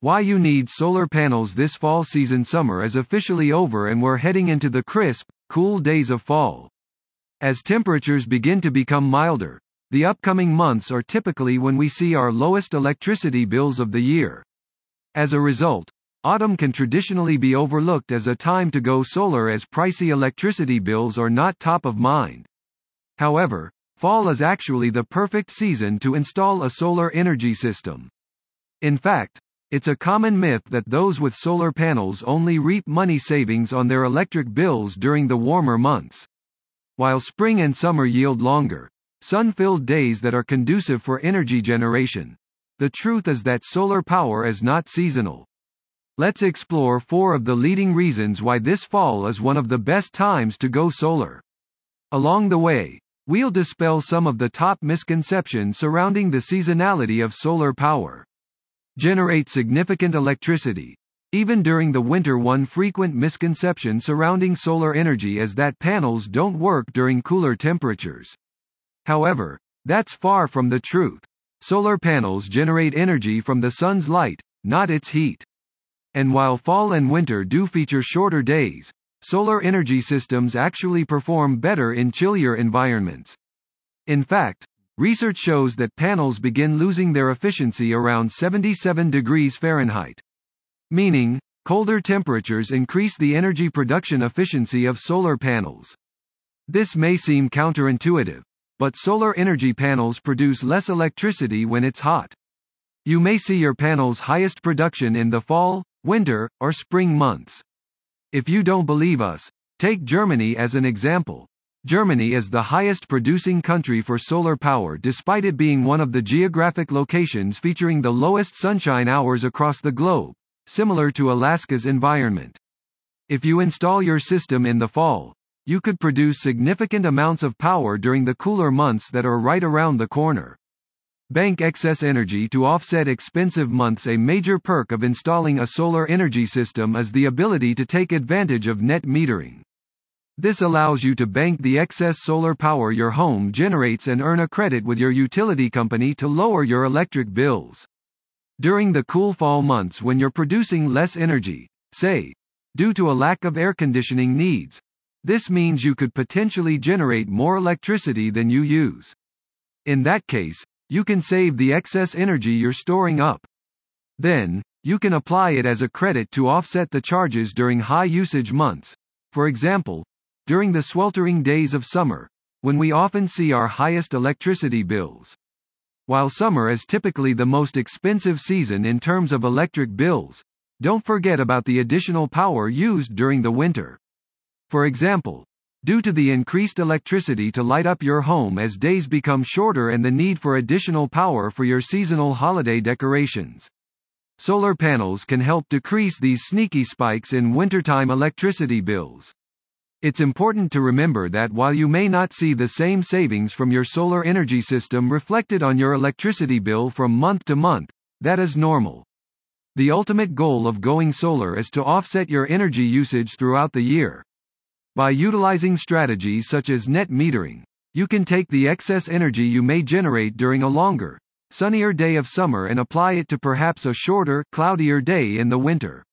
Why you need solar panels this fall season summer is officially over and we're heading into the crisp, cool days of fall. As temperatures begin to become milder, the upcoming months are typically when we see our lowest electricity bills of the year. As a result, autumn can traditionally be overlooked as a time to go solar as pricey electricity bills are not top of mind. However, fall is actually the perfect season to install a solar energy system. In fact, it's a common myth that those with solar panels only reap money savings on their electric bills during the warmer months. While spring and summer yield longer, sun-filled days that are conducive for energy generation. The truth is that solar power is not seasonal. Let's explore four of the leading reasons why this fall is one of the best times to go solar. Along the way, we'll dispel some of the top misconceptions surrounding the seasonality of solar power. Generate significant electricity. Even during the winter one frequent misconception surrounding solar energy is that panels don't work during cooler temperatures. However, that's far from the truth. Solar panels generate energy from the sun's light, not its heat. And while fall and winter do feature shorter days, solar energy systems actually perform better in chillier environments. In fact, research shows that panels begin losing their efficiency around 77 degrees Fahrenheit. Meaning, colder temperatures increase the energy production efficiency of solar panels. This may seem counterintuitive, but solar energy panels produce less electricity when it's hot. You may see your panel's highest production in the fall, winter, or spring months. If you don't believe us, take Germany as an example. Germany is the highest producing country for solar power despite it being one of the geographic locations featuring the lowest sunshine hours across the globe, similar to Alaska's environment. If you install your system in the fall, you could produce significant amounts of power during the cooler months that are right around the corner. Bank excess energy to offset expensive months A major perk of installing a solar energy system is the ability to take advantage of net metering. This allows you to bank the excess solar power your home generates and earn a credit with your utility company to lower your electric bills. During the cool fall months when you're producing less energy, say, due to a lack of air conditioning needs, this means you could potentially generate more electricity than you use. In that case, you can save the excess energy you're storing up. Then, you can apply it as a credit to offset the charges during high usage months. For example, during the sweltering days of summer, when we often see our highest electricity bills. While summer is typically the most expensive season in terms of electric bills, don't forget about the additional power used during the winter. For example, due to the increased electricity to light up your home as days become shorter and the need for additional power for your seasonal holiday decorations. Solar panels can help decrease these sneaky spikes in wintertime electricity bills. It's important to remember that while you may not see the same savings from your solar energy system reflected on your electricity bill from month to month, that is normal. The ultimate goal of going solar is to offset your energy usage throughout the year. By utilizing strategies such as net metering, you can take the excess energy you may generate during a longer, sunnier day of summer and apply it to perhaps a shorter, cloudier day in the winter.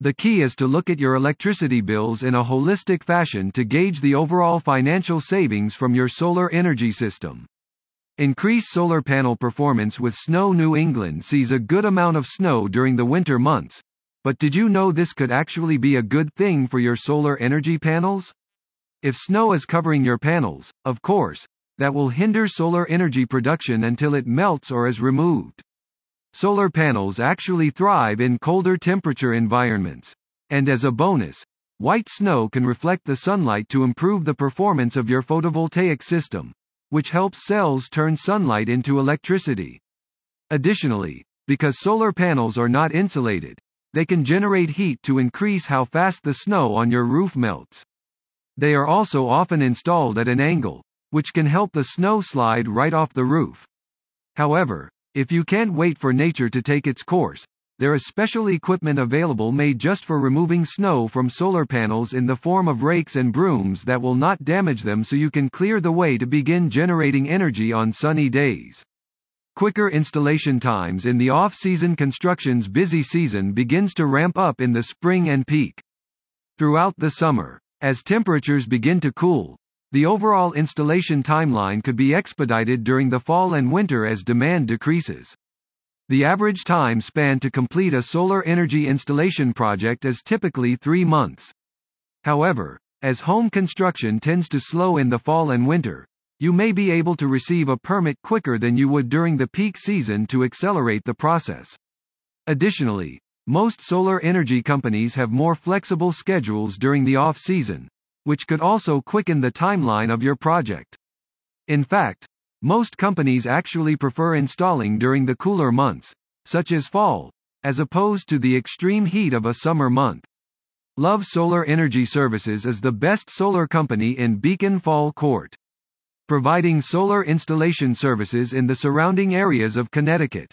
The key is to look at your electricity bills in a holistic fashion to gauge the overall financial savings from your solar energy system. Increase solar panel performance with Snow New England sees a good amount of snow during the winter months, but did you know this could actually be a good thing for your solar energy panels? If snow is covering your panels, of course, that will hinder solar energy production until it melts or is removed. Solar panels actually thrive in colder temperature environments. And as a bonus, white snow can reflect the sunlight to improve the performance of your photovoltaic system, which helps cells turn sunlight into electricity. Additionally, because solar panels are not insulated, they can generate heat to increase how fast the snow on your roof melts. They are also often installed at an angle, which can help the snow slide right off the roof. However, if you can't wait for nature to take its course, there is special equipment available made just for removing snow from solar panels in the form of rakes and brooms that will not damage them so you can clear the way to begin generating energy on sunny days. quicker installation times in the off-season construction's busy season begins to ramp up in the spring and peak. Throughout the summer, as temperatures begin to cool, the overall installation timeline could be expedited during the fall and winter as demand decreases. The average time span to complete a solar energy installation project is typically three months. However, as home construction tends to slow in the fall and winter, you may be able to receive a permit quicker than you would during the peak season to accelerate the process. Additionally, most solar energy companies have more flexible schedules during the off-season, which could also quicken the timeline of your project. In fact, most companies actually prefer installing during the cooler months, such as fall, as opposed to the extreme heat of a summer month. Love Solar Energy Services is the best solar company in Beacon Falls Court, providing solar installation services in the surrounding areas of Connecticut.